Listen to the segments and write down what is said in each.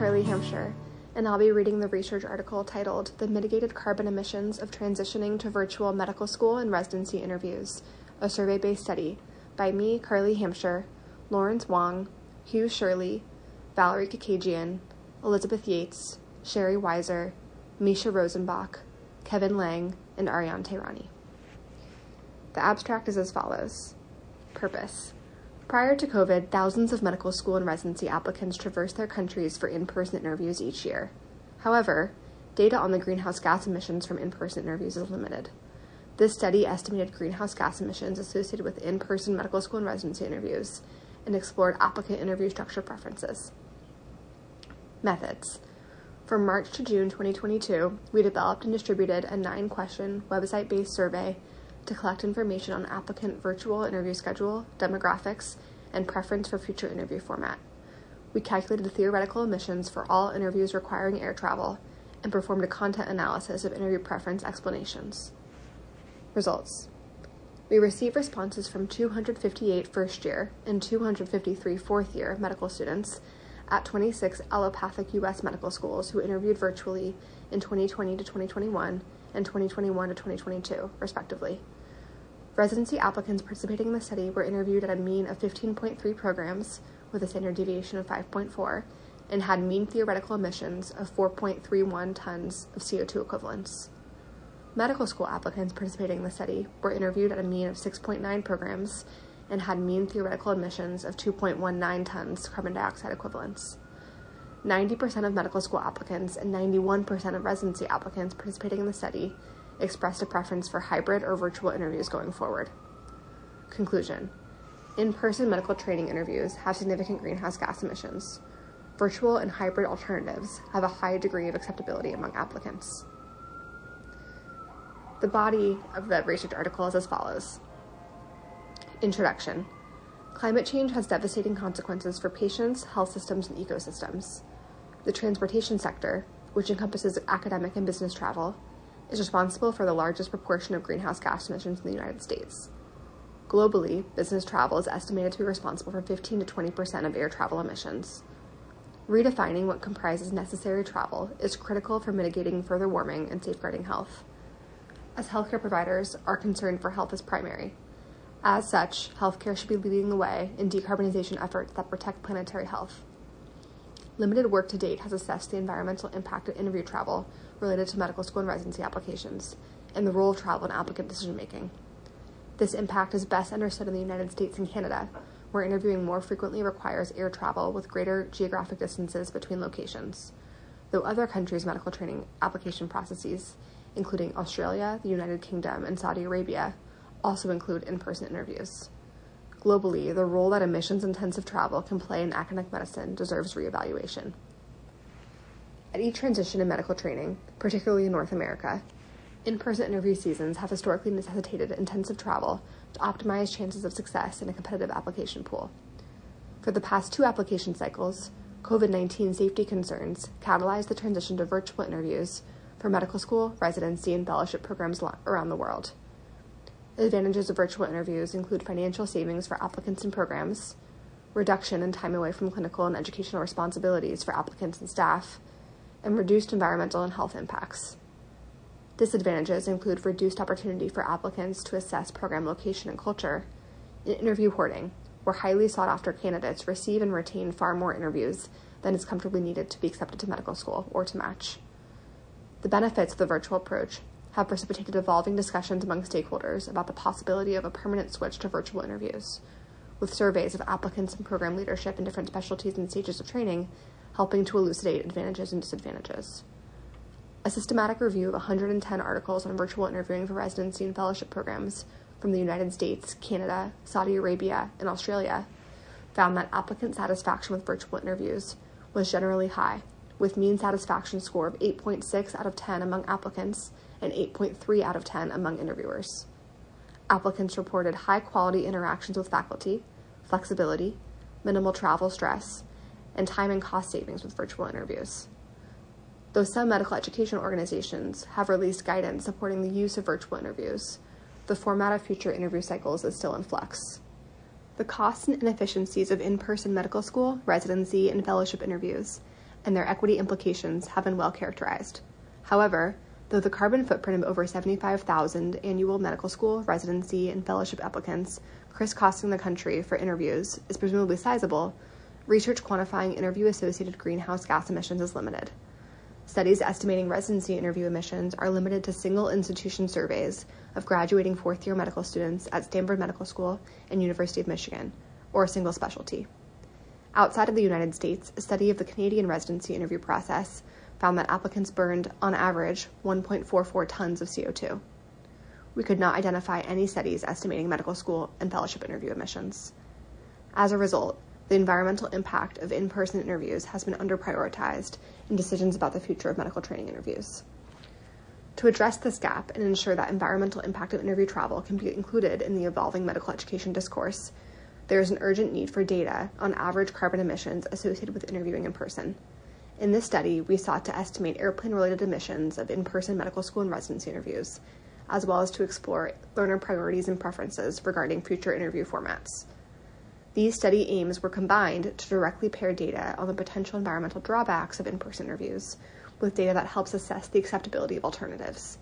Karly Hampshire, and I'll be reading the research article titled The Mitigated Carbon Emissions of Transitioning to Virtual Medical School and Residency Interviews, a survey based study by me, Karly Hampshire, Lawrence Wong, Hugh Shirley, Valerie Kakajian, Elizabeth Yates, Sherry Weiser, Misha Rosenbach, Kevin Lang, and Ariane Tehrani. The abstract is as follows Purpose Prior to COVID, thousands of medical school and residency applicants traversed their countries for in person interviews each year. However, data on the greenhouse gas emissions from in person interviews is limited. This study estimated greenhouse gas emissions associated with in person medical school and residency interviews and explored applicant interview structure preferences. Methods From March to June 2022, we developed and distributed a nine question website based survey to collect information on applicant virtual interview schedule, demographics, and preference for future interview format. We calculated the theoretical emissions for all interviews requiring air travel and performed a content analysis of interview preference explanations. Results We received responses from 258 first year and 253 fourth year medical students at 26 allopathic U.S. medical schools who interviewed virtually in 2020 to 2021 and 2021 to 2022, respectively. Residency applicants participating in the study were interviewed at a mean of 15.3 programs with a standard deviation of 5.4 and had mean theoretical emissions of 4.31 tons of CO2 equivalents. Medical school applicants participating in the study were interviewed at a mean of 6.9 programs and had mean theoretical emissions of 2.19 tons carbon dioxide equivalents. 90% of medical school applicants and 91% of residency applicants participating in the study expressed a preference for hybrid or virtual interviews going forward. Conclusion In person medical training interviews have significant greenhouse gas emissions. Virtual and hybrid alternatives have a high degree of acceptability among applicants. The body of the research article is as follows Introduction Climate change has devastating consequences for patients, health systems, and ecosystems. The transportation sector, which encompasses academic and business travel, is responsible for the largest proportion of greenhouse gas emissions in the United States. Globally, business travel is estimated to be responsible for 15 to 20 percent of air travel emissions. Redefining what comprises necessary travel is critical for mitigating further warming and safeguarding health. As healthcare providers, our concern for health is primary. As such, healthcare should be leading the way in decarbonization efforts that protect planetary health. Limited work to date has assessed the environmental impact of interview travel related to medical school and residency applications and the role of travel in applicant decision making. This impact is best understood in the United States and Canada, where interviewing more frequently requires air travel with greater geographic distances between locations, though other countries' medical training application processes, including Australia, the United Kingdom, and Saudi Arabia, also include in person interviews. Globally, the role that emissions intensive travel can play in academic medicine deserves reevaluation. At each transition in medical training, particularly in North America, in person interview seasons have historically necessitated intensive travel to optimize chances of success in a competitive application pool. For the past two application cycles, COVID 19 safety concerns catalyzed the transition to virtual interviews for medical school, residency, and fellowship programs around the world. Advantages of virtual interviews include financial savings for applicants and programs, reduction in time away from clinical and educational responsibilities for applicants and staff, and reduced environmental and health impacts. Disadvantages include reduced opportunity for applicants to assess program location and culture, and interview hoarding, where highly sought after candidates receive and retain far more interviews than is comfortably needed to be accepted to medical school or to match. The benefits of the virtual approach have precipitated evolving discussions among stakeholders about the possibility of a permanent switch to virtual interviews, with surveys of applicants and program leadership in different specialties and stages of training helping to elucidate advantages and disadvantages. A systematic review of 110 articles on virtual interviewing for residency and fellowship programs from the United States, Canada, Saudi Arabia, and Australia found that applicant satisfaction with virtual interviews was generally high, with mean satisfaction score of 8.6 out of 10 among applicants and 8.3 out of 10 among interviewers. Applicants reported high quality interactions with faculty, flexibility, minimal travel stress, and time and cost savings with virtual interviews. Though some medical education organizations have released guidance supporting the use of virtual interviews, the format of future interview cycles is still in flux. The costs and inefficiencies of in person medical school, residency, and fellowship interviews and their equity implications have been well characterized. However, though the carbon footprint of over 75,000 annual medical school, residency, and fellowship applicants crisscrossing the country for interviews is presumably sizable, research quantifying interview associated greenhouse gas emissions is limited. Studies estimating residency interview emissions are limited to single institution surveys of graduating fourth year medical students at Stanford Medical School and University of Michigan, or a single specialty. Outside of the United States, a study of the Canadian residency interview process found that applicants burned, on average, 1.44 tons of CO2. We could not identify any studies estimating medical school and fellowship interview emissions. As a result, the environmental impact of in person interviews has been underprioritized in decisions about the future of medical training interviews. To address this gap and ensure that environmental impact of interview travel can be included in the evolving medical education discourse, there is an urgent need for data on average carbon emissions associated with interviewing in person. In this study, we sought to estimate airplane related emissions of in person medical school and residency interviews, as well as to explore learner priorities and preferences regarding future interview formats. These study aims were combined to directly pair data on the potential environmental drawbacks of in person interviews with data that helps assess the acceptability of alternatives.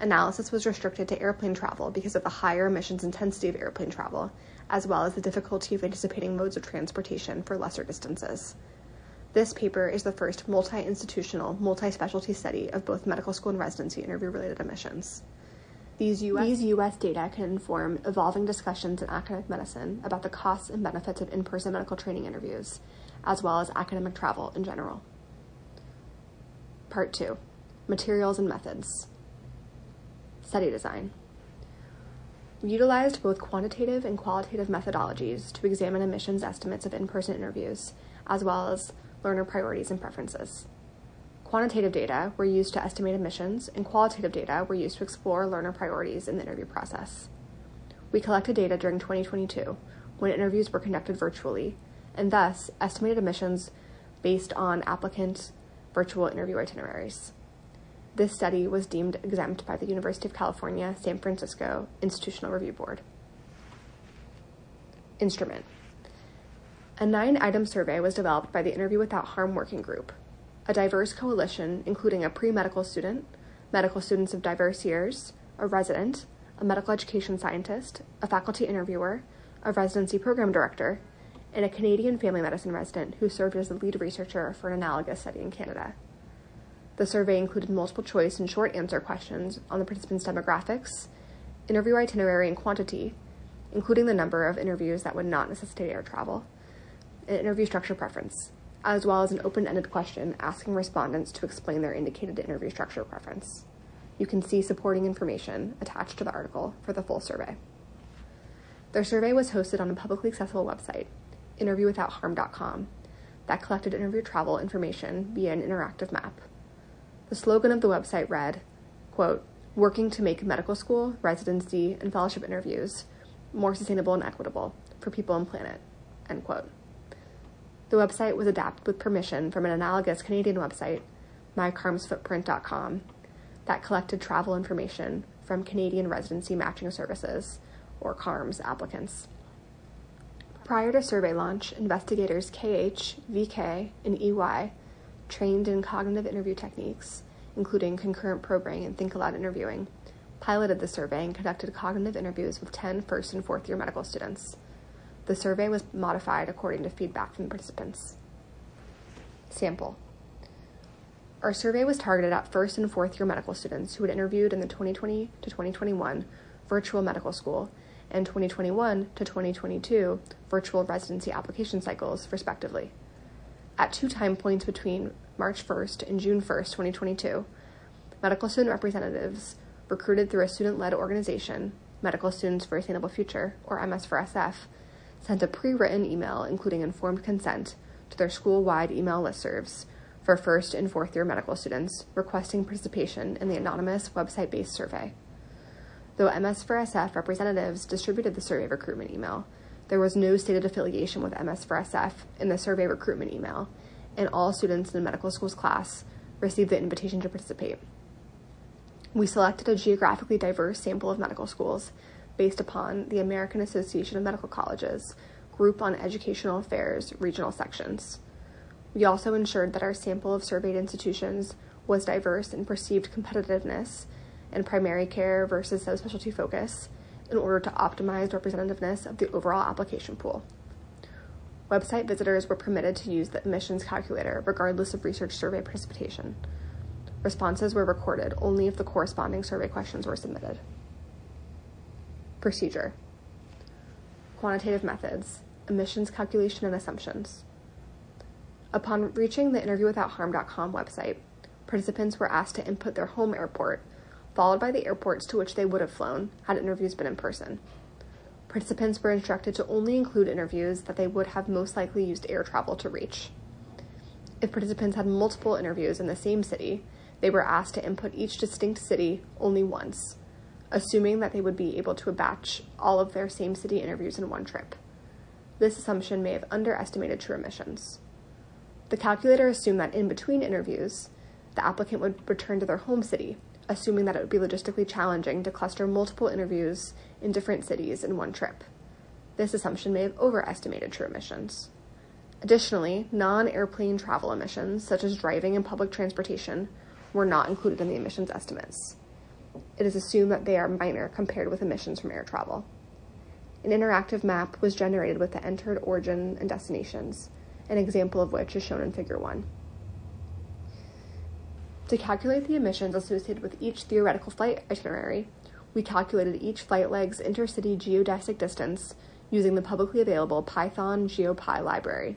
Analysis was restricted to airplane travel because of the higher emissions intensity of airplane travel, as well as the difficulty of anticipating modes of transportation for lesser distances. This paper is the first multi institutional, multi specialty study of both medical school and residency interview related emissions. These US, These US data can inform evolving discussions in academic medicine about the costs and benefits of in person medical training interviews, as well as academic travel in general. Part 2 Materials and Methods. Study Design. Utilized both quantitative and qualitative methodologies to examine emissions estimates of in person interviews, as well as learner priorities and preferences. Quantitative data were used to estimate emissions, and qualitative data were used to explore learner priorities in the interview process. We collected data during 2022 when interviews were conducted virtually, and thus estimated emissions based on applicant virtual interview itineraries. This study was deemed exempt by the University of California, San Francisco Institutional Review Board. Instrument A nine item survey was developed by the Interview Without Harm Working Group a diverse coalition including a pre medical student, medical students of diverse years, a resident, a medical education scientist, a faculty interviewer, a residency program director, and a Canadian family medicine resident who served as the lead researcher for an analogous study in Canada. The survey included multiple choice and short answer questions on the participants' demographics, interview itinerary and quantity, including the number of interviews that would not necessitate air travel, and interview structure preference as well as an open ended question asking respondents to explain their indicated interview structure preference. You can see supporting information attached to the article for the full survey. Their survey was hosted on a publicly accessible website, interviewwithoutharm.com, that collected interview travel information via an interactive map. The slogan of the website read, quote, working to make medical school, residency, and fellowship interviews more sustainable and equitable for people and planet, end quote. The website was adapted with permission from an analogous Canadian website, mycarmsfootprint.com, that collected travel information from Canadian Residency Matching Services, or CARMS, applicants. Prior to survey launch, investigators KH, VK, and EY trained in cognitive interview techniques, including concurrent probing and think aloud interviewing, piloted the survey and conducted cognitive interviews with 10 first and fourth year medical students. The survey was modified according to feedback from participants. Sample. Our survey was targeted at first and fourth year medical students who had interviewed in the 2020 to 2021 virtual medical school and 2021 to 2022 virtual residency application cycles, respectively. At two time points between March 1st and June 1st, 2022, medical student representatives recruited through a student led organization, Medical Students for a Sustainable Future, or MS4SF, sent a pre written email including informed consent to their school wide email listservs for first and fourth year medical students requesting participation in the anonymous website based survey. Though MS4SF representatives distributed the survey recruitment email, there was no stated affiliation with MS4SF in the survey recruitment email, and all students in the medical school's class received the invitation to participate. We selected a geographically diverse sample of medical schools based upon the American Association of Medical Colleges Group on Educational Affairs regional sections. We also ensured that our sample of surveyed institutions was diverse in perceived competitiveness and primary care versus subspecialty focus in order to optimize representativeness of the overall application pool. Website visitors were permitted to use the emissions calculator regardless of research survey participation. Responses were recorded only if the corresponding survey questions were submitted. Procedure Quantitative methods, emissions calculation and assumptions. Upon reaching the interviewwithoutharm.com website, participants were asked to input their home airport, followed by the airports to which they would have flown had interviews been in person. Participants were instructed to only include interviews that they would have most likely used air travel to reach. If participants had multiple interviews in the same city, they were asked to input each distinct city only once, assuming that they would be able to batch all of their same city interviews in one trip. This assumption may have underestimated true emissions. The calculator assumed that in between interviews, the applicant would return to their home city, assuming that it would be logistically challenging to cluster multiple interviews in different cities in one trip. This assumption may have overestimated true emissions. Additionally, non airplane travel emissions, such as driving and public transportation, were not included in the emissions estimates. It is assumed that they are minor compared with emissions from air travel. An interactive map was generated with the entered origin and destinations, an example of which is shown in Figure 1. To calculate the emissions associated with each theoretical flight itinerary, we calculated each flight leg's intercity geodesic distance using the publicly available Python GeoPy library.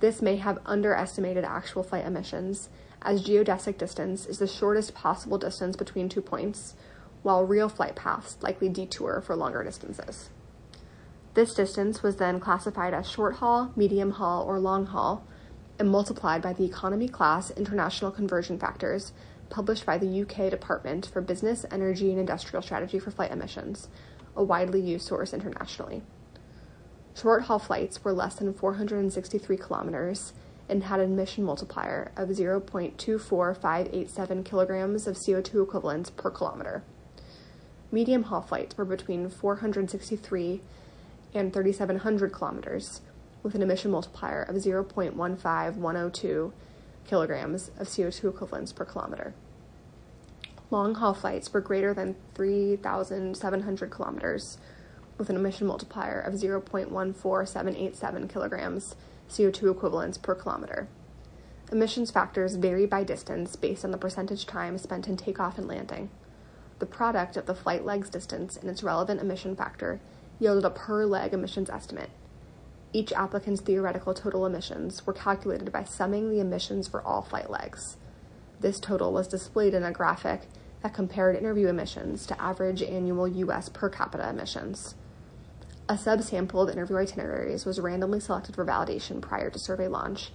This may have underestimated actual flight emissions, as geodesic distance is the shortest possible distance between two points, while real flight paths likely detour for longer distances. This distance was then classified as short haul, medium haul, or long haul and multiplied by the economy class international conversion factors published by the UK Department for Business, Energy and Industrial Strategy for Flight Emissions, a widely used source internationally. Short haul flights were less than 463 kilometers and had an emission multiplier of 0.24587 kilograms of CO2 equivalents per kilometer. Medium haul flights were between 463 and 3,700 kilometers with an emission multiplier of 0.15102 kilograms of CO2 equivalents per kilometer. Long haul flights were greater than 3,700 kilometers with an emission multiplier of 0.14787 kilograms CO2 equivalents per kilometer. Emissions factors vary by distance based on the percentage time spent in takeoff and landing. The product of the flight leg's distance and its relevant emission factor yielded a per leg emissions estimate each applicant's theoretical total emissions were calculated by summing the emissions for all flight legs. This total was displayed in a graphic that compared interview emissions to average annual U.S. per capita emissions. A subsample of interview itineraries was randomly selected for validation prior to survey launch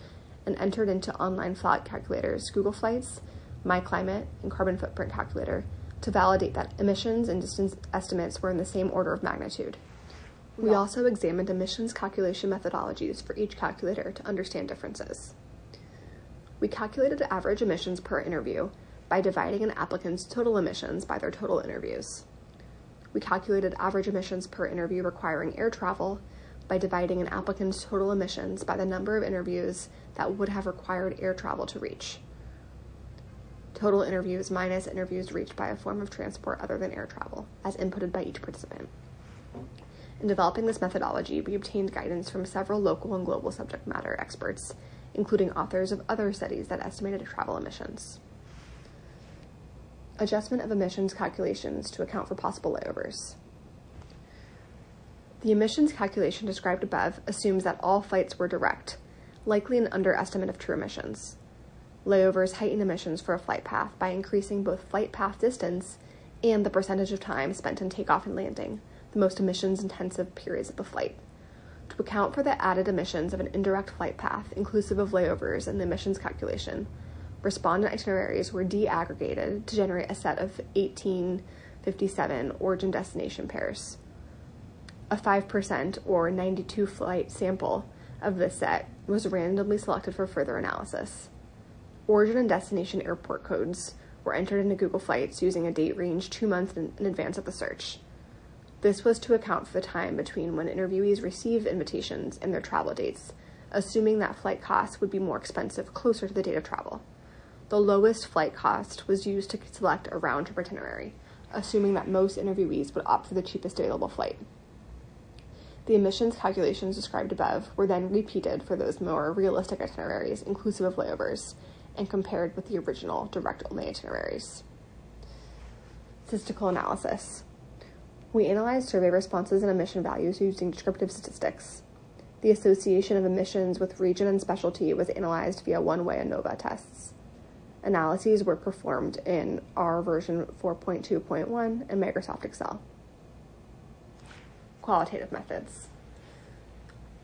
and entered into online flight calculators Google Flights, MyClimate, and Carbon Footprint Calculator to validate that emissions and distance estimates were in the same order of magnitude. We also examined emissions calculation methodologies for each calculator to understand differences. We calculated average emissions per interview by dividing an applicant's total emissions by their total interviews. We calculated average emissions per interview requiring air travel by dividing an applicant's total emissions by the number of interviews that would have required air travel to reach. Total interviews minus interviews reached by a form of transport other than air travel, as inputted by each participant. In developing this methodology, we obtained guidance from several local and global subject matter experts, including authors of other studies that estimated travel emissions. Adjustment of emissions calculations to account for possible layovers. The emissions calculation described above assumes that all flights were direct, likely an underestimate of true emissions. Layovers heighten emissions for a flight path by increasing both flight path distance and the percentage of time spent in takeoff and landing, the most emissions intensive periods of the flight. To account for the added emissions of an indirect flight path, inclusive of layovers in the emissions calculation, respondent itineraries were deaggregated to generate a set of 1857 origin destination pairs. A 5% or 92 flight sample of this set was randomly selected for further analysis. Origin and destination airport codes were entered into Google Flights using a date range two months in, in advance of the search. This was to account for the time between when interviewees receive invitations and their travel dates, assuming that flight costs would be more expensive closer to the date of travel. The lowest flight cost was used to select a round trip itinerary, assuming that most interviewees would opt for the cheapest available flight. The emissions calculations described above were then repeated for those more realistic itineraries, inclusive of layovers, and compared with the original direct only itineraries. Statistical analysis. We analyzed survey responses and emission values using descriptive statistics. The association of emissions with region and specialty was analyzed via one way ANOVA tests. Analyses were performed in R version 4.2.1 and Microsoft Excel. Qualitative methods.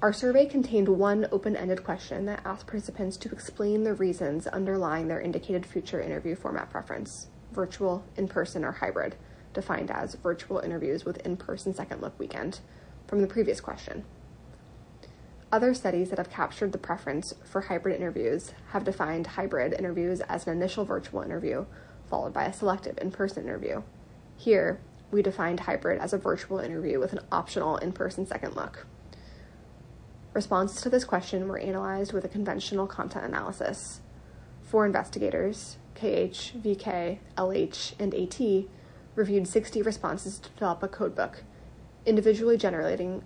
Our survey contained one open ended question that asked participants to explain the reasons underlying their indicated future interview format preference virtual, in person, or hybrid, defined as virtual interviews with in person second look weekend from the previous question. Other studies that have captured the preference for hybrid interviews have defined hybrid interviews as an initial virtual interview, followed by a selective in person interview. Here, we defined hybrid as a virtual interview with an optional in person second look. Responses to this question were analyzed with a conventional content analysis. Four investigators, KH, VK, LH, and AT reviewed 60 responses to develop a codebook, individually generating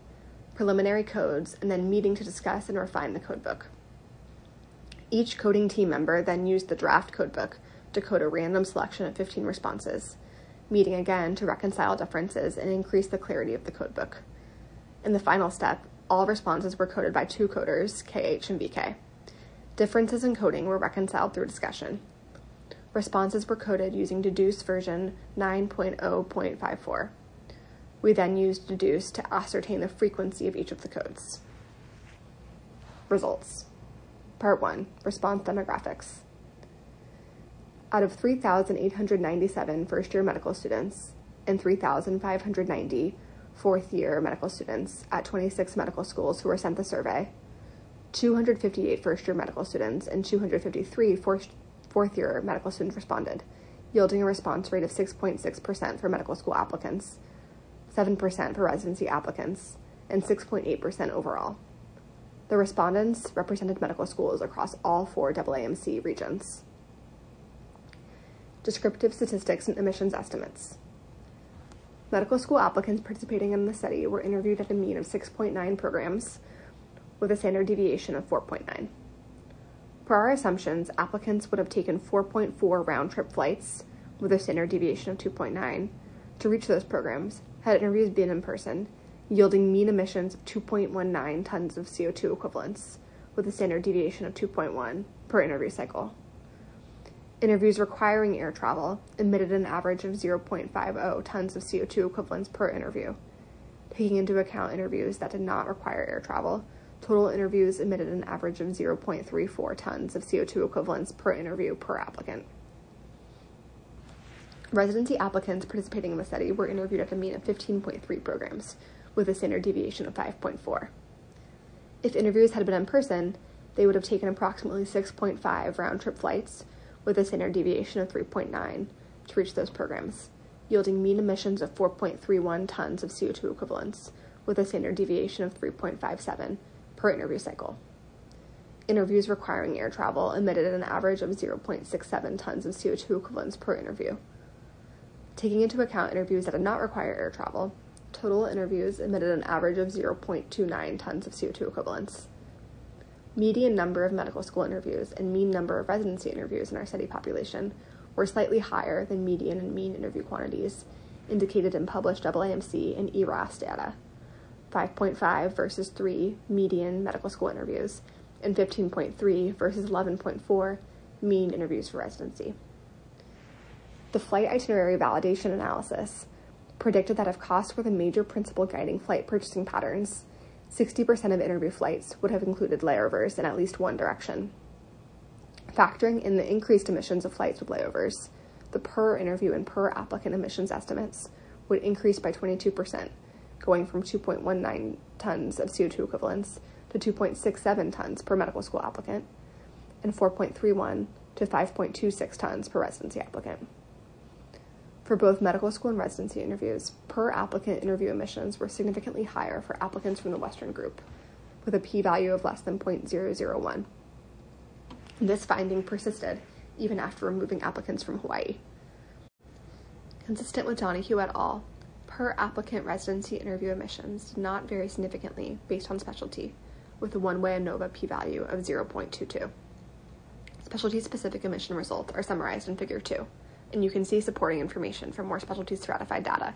preliminary codes, and then meeting to discuss and refine the codebook. Each coding team member then used the draft codebook to code a random selection of 15 responses, meeting again to reconcile differences and increase the clarity of the codebook. In the final step, all responses were coded by two coders, KH and VK. Differences in coding were reconciled through discussion. Responses were coded using Dedoose version 9.0.54. We then used Dedoose to ascertain the frequency of each of the codes. Results. Part 1 Response Demographics. Out of 3,897 first year medical students and 3,590 fourth year medical students at 26 medical schools who were sent the survey, 258 first year medical students and 253 fourth, year medical students responded, yielding a response rate of 6.6% for medical school applicants 7% for residency applicants, and 6.8% overall. The respondents represented medical schools across all four AAMC regions. Descriptive statistics and emissions estimates. Medical school applicants participating in the study were interviewed at a mean of 6.9 programs with a standard deviation of 4.9. Per our assumptions, applicants would have taken 4.4 round trip flights with a standard deviation of 2.9 to reach those programs had interviews been in person, yielding mean emissions of 2.19 tons of CO2 equivalents, with a standard deviation of 2.1 per interview cycle. Interviews requiring air travel emitted an average of 0.50 tons of CO2 equivalents per interview. Taking into account interviews that did not require air travel, total interviews emitted an average of 0.34 tons of CO2 equivalents per interview per applicant. Residency applicants participating in the study were interviewed at a mean of 15.3 programs, with a standard deviation of 5.4. If interviews had been in person, they would have taken approximately 6.5 round trip flights, with a standard deviation of 3.9 to reach those programs, yielding mean emissions of 4.31 tons of CO2 equivalents, with a standard deviation of 3.57 per interview cycle. Interviews requiring air travel emitted an average of 0.67 tons of CO2 equivalents per interview. Taking into account interviews that did not require air travel, total interviews emitted an average of 0.29 tons of CO2 equivalents. Median number of medical school interviews and mean number of residency interviews in our study population were slightly higher than median and mean interview quantities indicated in published AAMC and ERAS data 5.5 versus 3 median medical school interviews, and 15.3 versus 11.4 mean interviews for residency the flight itinerary validation analysis predicted that if costs were the major principle guiding flight purchasing patterns, 60% of interview flights would have included layovers in at least one direction. Factoring in the increased emissions of flights with layovers, the per interview and per applicant emissions estimates would increase by 22%, going from 2.19 tons of CO2 equivalents to 2.67 tons per medical school applicant, and 4.31 to 5.26 tons per residency applicant. For both medical school and residency interviews, per applicant interview emissions were significantly higher for applicants from the Western group, with a p value of less than 0.001. This finding persisted even after removing applicants from Hawaii. Consistent with Donahue et al., per applicant residency interview emissions did not vary significantly based on specialty, with a one way ANOVA p value of 0.22. Specialty specific emission results are summarized in Figure 2, and you can see supporting information for more specialty stratified data.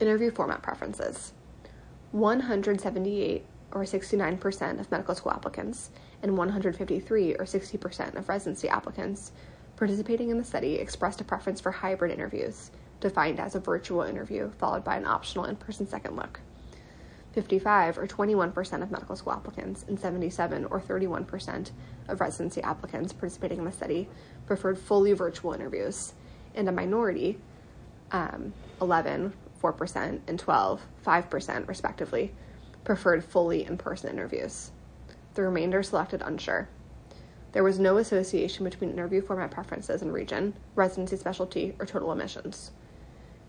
Interview format preferences 178 or 69% of medical school applicants and 153 or 60% of residency applicants participating in the study expressed a preference for hybrid interviews, defined as a virtual interview followed by an optional in person second look. 55 or 21% of medical school applicants and 77 or 31% of residency applicants participating in the study preferred fully virtual interviews, and a minority, um, 11, 4%, and 12, 5%, respectively, preferred fully in person interviews. The remainder selected unsure. There was no association between interview format preferences and region, residency specialty, or total emissions.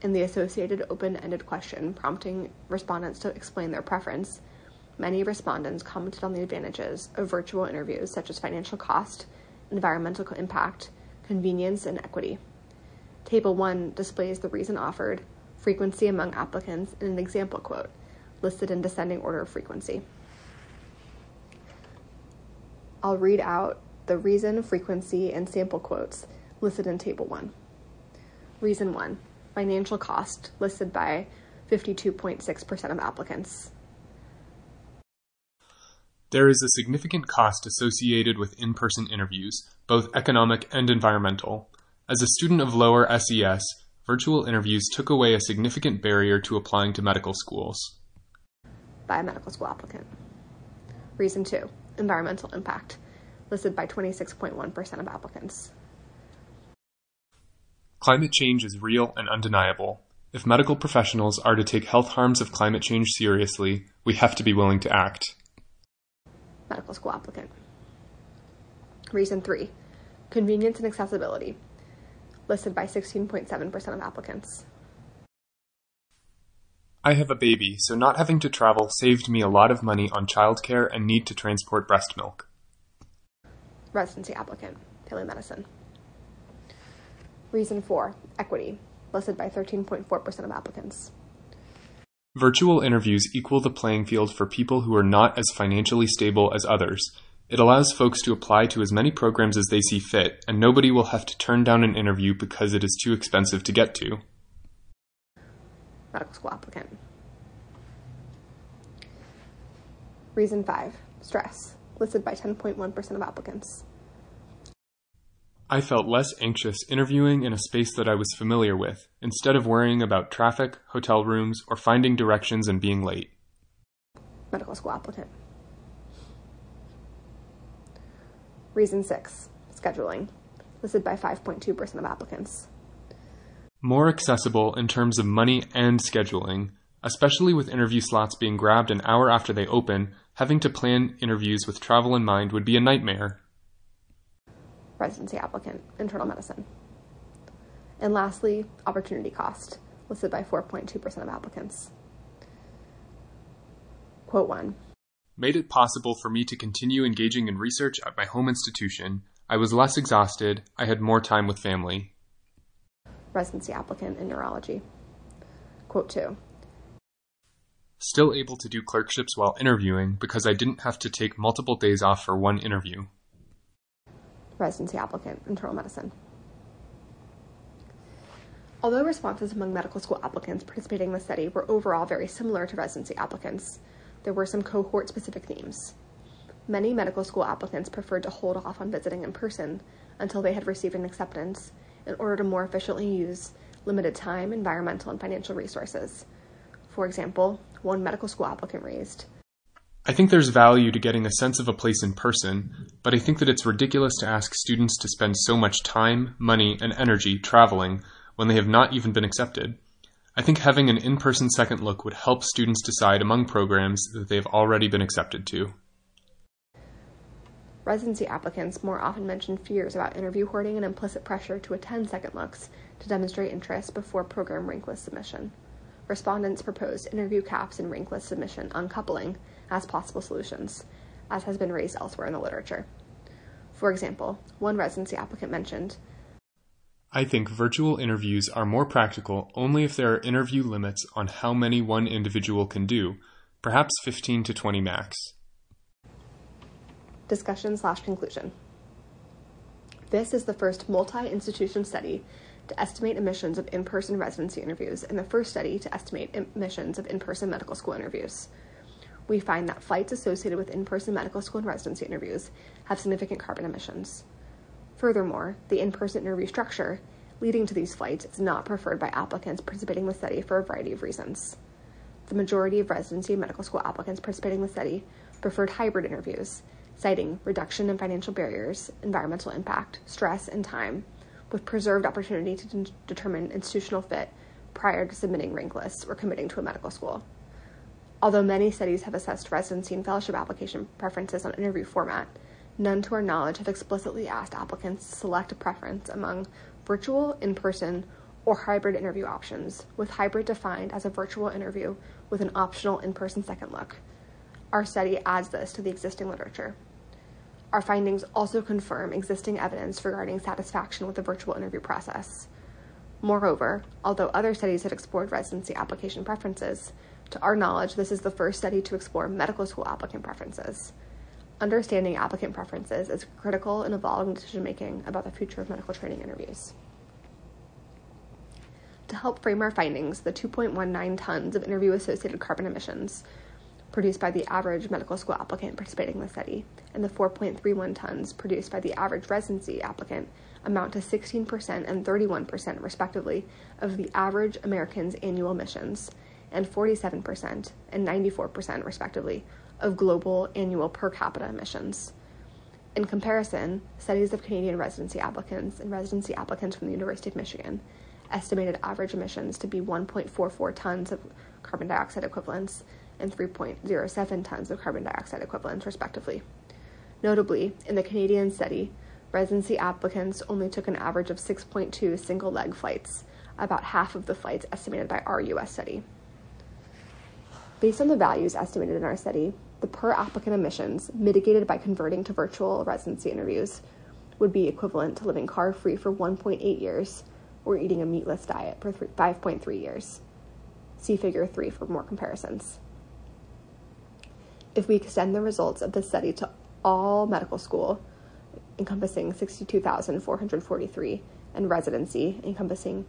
In the associated open ended question prompting respondents to explain their preference, many respondents commented on the advantages of virtual interviews such as financial cost, environmental impact, convenience, and equity. Table 1 displays the reason offered, frequency among applicants, and an example quote, listed in descending order of frequency. I'll read out the reason, frequency, and sample quotes listed in Table 1. Reason 1 Financial cost listed by 52.6% of applicants. There is a significant cost associated with in person interviews, both economic and environmental. As a student of lower SES, virtual interviews took away a significant barrier to applying to medical schools. By a medical school applicant. Reason 2 Environmental impact, listed by 26.1% of applicants. Climate change is real and undeniable. If medical professionals are to take health harms of climate change seriously, we have to be willing to act. Medical school applicant. Reason 3 Convenience and accessibility, listed by 16.7% of applicants. I have a baby, so not having to travel saved me a lot of money on childcare and need to transport breast milk. Residency applicant, family medicine. Reason 4 Equity, listed by 13.4% of applicants. Virtual interviews equal the playing field for people who are not as financially stable as others. It allows folks to apply to as many programs as they see fit, and nobody will have to turn down an interview because it is too expensive to get to medical school applicant. Reason 5 stress, listed by 10.1% of applicants. I felt less anxious interviewing in a space that I was familiar with, instead of worrying about traffic, hotel rooms, or finding directions and being late. Medical school applicant. Reason 6 scheduling, listed by 5.2% of applicants more accessible in terms of money and scheduling, especially with interview slots being grabbed an hour after they open, having to plan interviews with travel in mind would be a nightmare. Residency applicant, internal medicine. And lastly, opportunity cost, listed by 4.2% of applicants. Quote 1 Made it possible for me to continue engaging in research at my home institution. I was less exhausted, I had more time with family residency applicant in neurology. Quote 2 Still able to do clerkships while interviewing because I didn't have to take multiple days off for one interview. Residency applicant, internal medicine. Although responses among medical school applicants participating in the study were overall very similar to residency applicants, there were some cohort specific themes. Many medical school applicants preferred to hold off on visiting in person until they had received an acceptance in order to more efficiently use limited time, environmental, and financial resources. For example, one medical school applicant raised I think there's value to getting a sense of a place in person, but I think that it's ridiculous to ask students to spend so much time, money, and energy traveling when they have not even been accepted. I think having an in person second look would help students decide among programs that they have already been accepted to. Residency applicants more often mention fears about interview hoarding and implicit pressure to attend second looks to demonstrate interest before program rank list submission. respondents proposed interview caps and rank list submission uncoupling as possible solutions, as has been raised elsewhere in the literature. For example, one residency applicant mentioned I think virtual interviews are more practical only if there are interview limits on how many one individual can do, perhaps 15 to 20 max. Discussion slash conclusion. This is the first multi institution study to estimate emissions of in person residency interviews and the first study to estimate emissions of in person medical school interviews. We find that flights associated with in person medical school and residency interviews have significant carbon emissions. Furthermore, the in person interview structure leading to these flights is not preferred by applicants participating in the study for a variety of reasons. The majority of residency and medical school applicants participating in the study preferred hybrid interviews, citing reduction in financial barriers, environmental impact, stress, and time, with preserved opportunity to de- determine institutional fit prior to submitting rank lists or committing to a medical school. Although many studies have assessed residency and fellowship application preferences on interview format, none to our knowledge have explicitly asked applicants to select a preference among virtual, in person, or hybrid interview options, with hybrid defined as a virtual interview with an optional in person second look. Our study adds this to the existing literature. Our findings also confirm existing evidence regarding satisfaction with the virtual interview process. Moreover, although other studies had explored residency application preferences, to our knowledge, this is the first study to explore medical school applicant preferences. Understanding applicant preferences is critical in evolving decision making about the future of medical training interviews. To help frame our findings, the 2.19 tons of interview associated carbon emissions produced by the average medical school applicant participating in the study and the 4.31 tons produced by the average residency applicant amount to 16% and 31%, respectively, of the average American's annual emissions, and 47% and 94%, respectively, of global annual per capita emissions. In comparison, studies of Canadian residency applicants and residency applicants from the University of Michigan estimated average emissions to be 1.44 tons of carbon dioxide equivalents and 3.07 tons of carbon dioxide equivalents, respectively. Notably, in the Canadian study, residency applicants only took an average of 6.2 single leg flights, about half of the flights estimated by our US study. Based on the values estimated in our study, the per applicant emissions mitigated by converting to virtual residency interviews would be equivalent to living car free for 1.8 years or eating a meatless diet for 5.3 years. See figure 3 for more comparisons. If we extend the results of this study to all medical school, encompassing 62,443, and residency, encompassing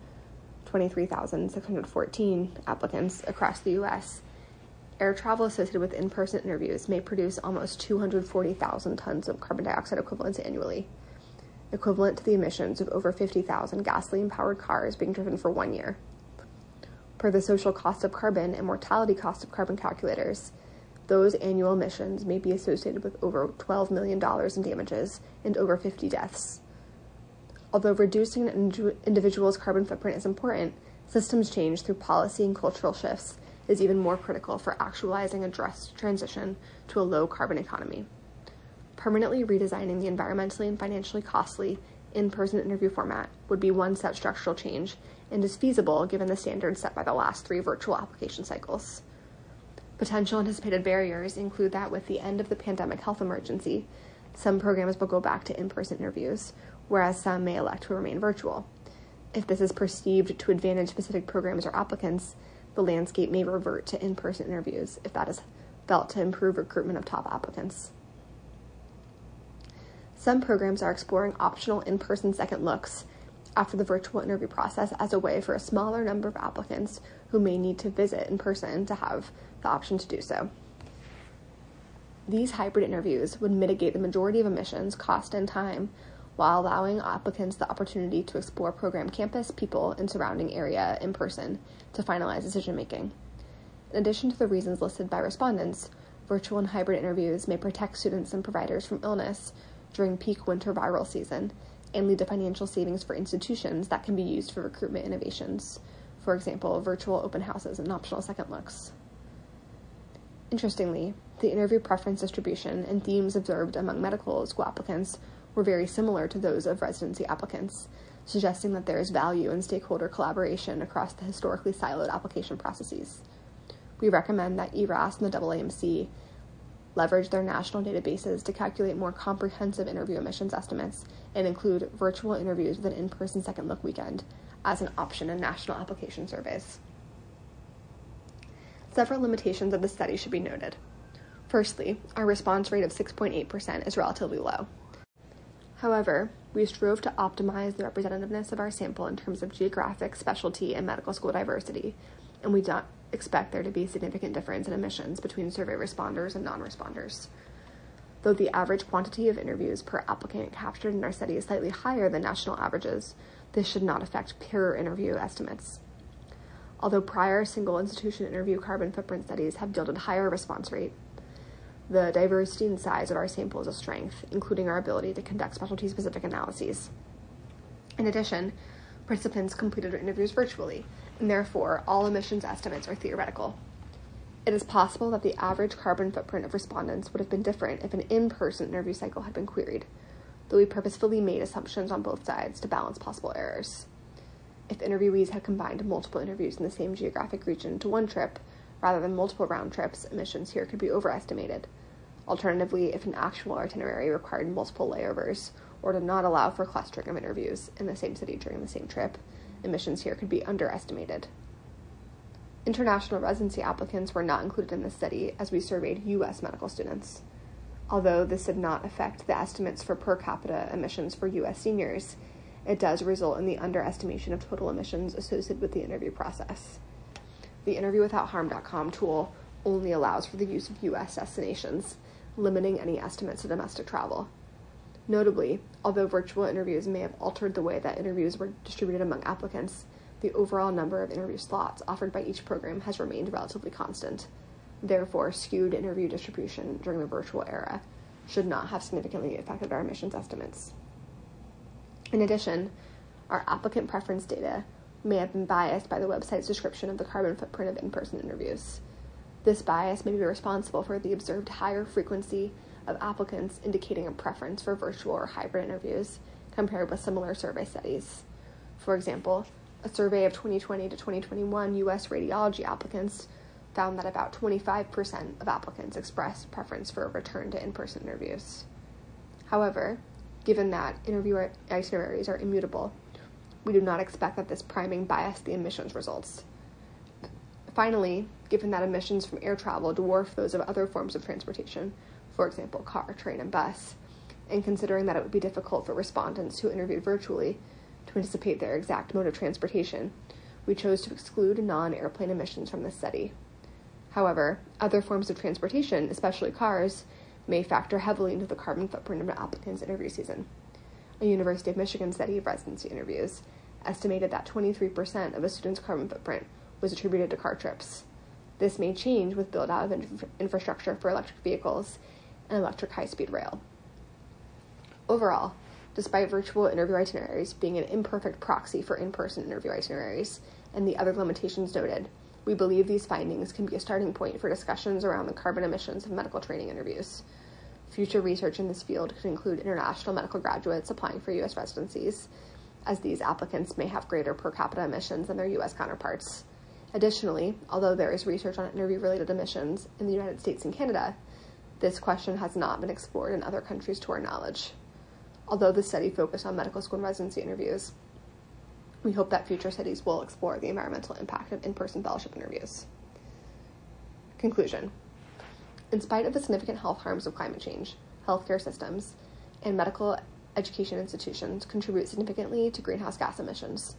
23,614 applicants across the U.S., air travel associated with in person interviews may produce almost 240,000 tons of carbon dioxide equivalents annually, equivalent to the emissions of over 50,000 gasoline powered cars being driven for one year. Per the social cost of carbon and mortality cost of carbon calculators, those annual emissions may be associated with over $12 million in damages and over 50 deaths. Although reducing an individual's carbon footprint is important, systems change through policy and cultural shifts is even more critical for actualizing a just transition to a low carbon economy. Permanently redesigning the environmentally and financially costly in person interview format would be one such structural change and is feasible given the standards set by the last three virtual application cycles. Potential anticipated barriers include that with the end of the pandemic health emergency, some programs will go back to in person interviews, whereas some may elect to remain virtual. If this is perceived to advantage specific programs or applicants, the landscape may revert to in person interviews if that is felt to improve recruitment of top applicants. Some programs are exploring optional in person second looks after the virtual interview process as a way for a smaller number of applicants who may need to visit in person to have the option to do so. These hybrid interviews would mitigate the majority of emissions, cost, and time while allowing applicants the opportunity to explore program campus, people, and surrounding area in person to finalize decision making. In addition to the reasons listed by respondents, virtual and hybrid interviews may protect students and providers from illness during peak winter viral season and lead to financial savings for institutions that can be used for recruitment innovations, for example, virtual open houses and optional second looks. Interestingly, the interview preference distribution and themes observed among medical school applicants were very similar to those of residency applicants, suggesting that there is value in stakeholder collaboration across the historically siloed application processes. We recommend that ERAS and the AAMC leverage their national databases to calculate more comprehensive interview emissions estimates and include virtual interviews with an in person second look weekend as an option in national application surveys. Several limitations of the study should be noted. Firstly, our response rate of 6.8% is relatively low. However, we strove to optimize the representativeness of our sample in terms of geographic, specialty, and medical school diversity, and we don't expect there to be significant difference in emissions between survey responders and non responders. Though the average quantity of interviews per applicant captured in our study is slightly higher than national averages, this should not affect peer interview estimates. Although prior single institution interview carbon footprint studies have yielded higher response rate, the diversity and size of our sample is a strength, including our ability to conduct specialty specific analyses. In addition, participants completed interviews virtually, and therefore all emissions estimates are theoretical. It is possible that the average carbon footprint of respondents would have been different if an in person interview cycle had been queried, though we purposefully made assumptions on both sides to balance possible errors. If interviewees had combined multiple interviews in the same geographic region to one trip, rather than multiple round trips, emissions here could be overestimated Alternatively, if an actual itinerary required multiple layovers or did not allow for clustering of interviews in the same city during the same trip, emissions here could be underestimated. International residency applicants were not included in this study as we surveyed U.S. medical students. Although this did not affect the estimates for per capita emissions for U.S. seniors, it does result in the underestimation of total emissions associated with the interview process. The interviewwithoutharm.com tool only allows for the use of U.S. destinations, limiting any estimates of domestic travel. Notably, although virtual interviews may have altered the way that interviews were distributed among applicants, the overall number of interview slots offered by each program has remained relatively constant. Therefore, skewed interview distribution during the virtual era should not have significantly affected our emissions estimates. In addition, our applicant preference data may have been biased by the website's description of the carbon footprint of in person interviews. This bias may be responsible for the observed higher frequency of applicants indicating a preference for virtual or hybrid interviews compared with similar survey studies. For example, a survey of 2020 to 2021 US radiology applicants found that about 25% of applicants expressed preference for a return to in person interviews. However, given that interview itineraries are immutable, we do not expect that this priming bias the emissions results. Finally, given that emissions from air travel dwarf those of other forms of transportation, for example, car, train, and bus, and considering that it would be difficult for respondents who interviewed virtually to anticipate their exact mode of transportation, we chose to exclude non airplane emissions from this study. However, other forms of transportation, especially cars, may factor heavily into the carbon footprint of an applicant's interview season. A University of Michigan study of residency interviews estimated that 23% of a student's carbon footprint was attributed to car trips. This may change with build out of inf- infrastructure for electric vehicles and electric high speed rail. Overall, despite virtual interview itineraries being an imperfect proxy for in person interview itineraries and the other limitations noted, we believe these findings can be a starting point for discussions around the carbon emissions of medical training interviews. Future research in this field could include international medical graduates applying for U.S. residencies, as these applicants may have greater per capita emissions than their U.S. counterparts. Additionally, although there is research on interview related emissions in the United States and Canada, this question has not been explored in other countries to our knowledge. Although the study focused on medical school and residency interviews, we hope that future studies will explore the environmental impact of in person fellowship interviews. Conclusion In spite of the significant health harms of climate change, healthcare systems and medical education institutions contribute significantly to greenhouse gas emissions.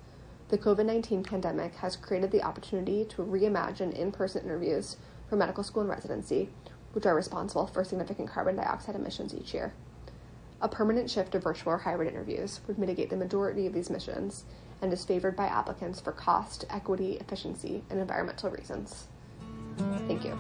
The COVID 19 pandemic has created the opportunity to reimagine in person interviews for medical school and residency, which are responsible for significant carbon dioxide emissions each year. A permanent shift to virtual or hybrid interviews would mitigate the majority of these emissions and is favored by applicants for cost, equity, efficiency, and environmental reasons. Thank you.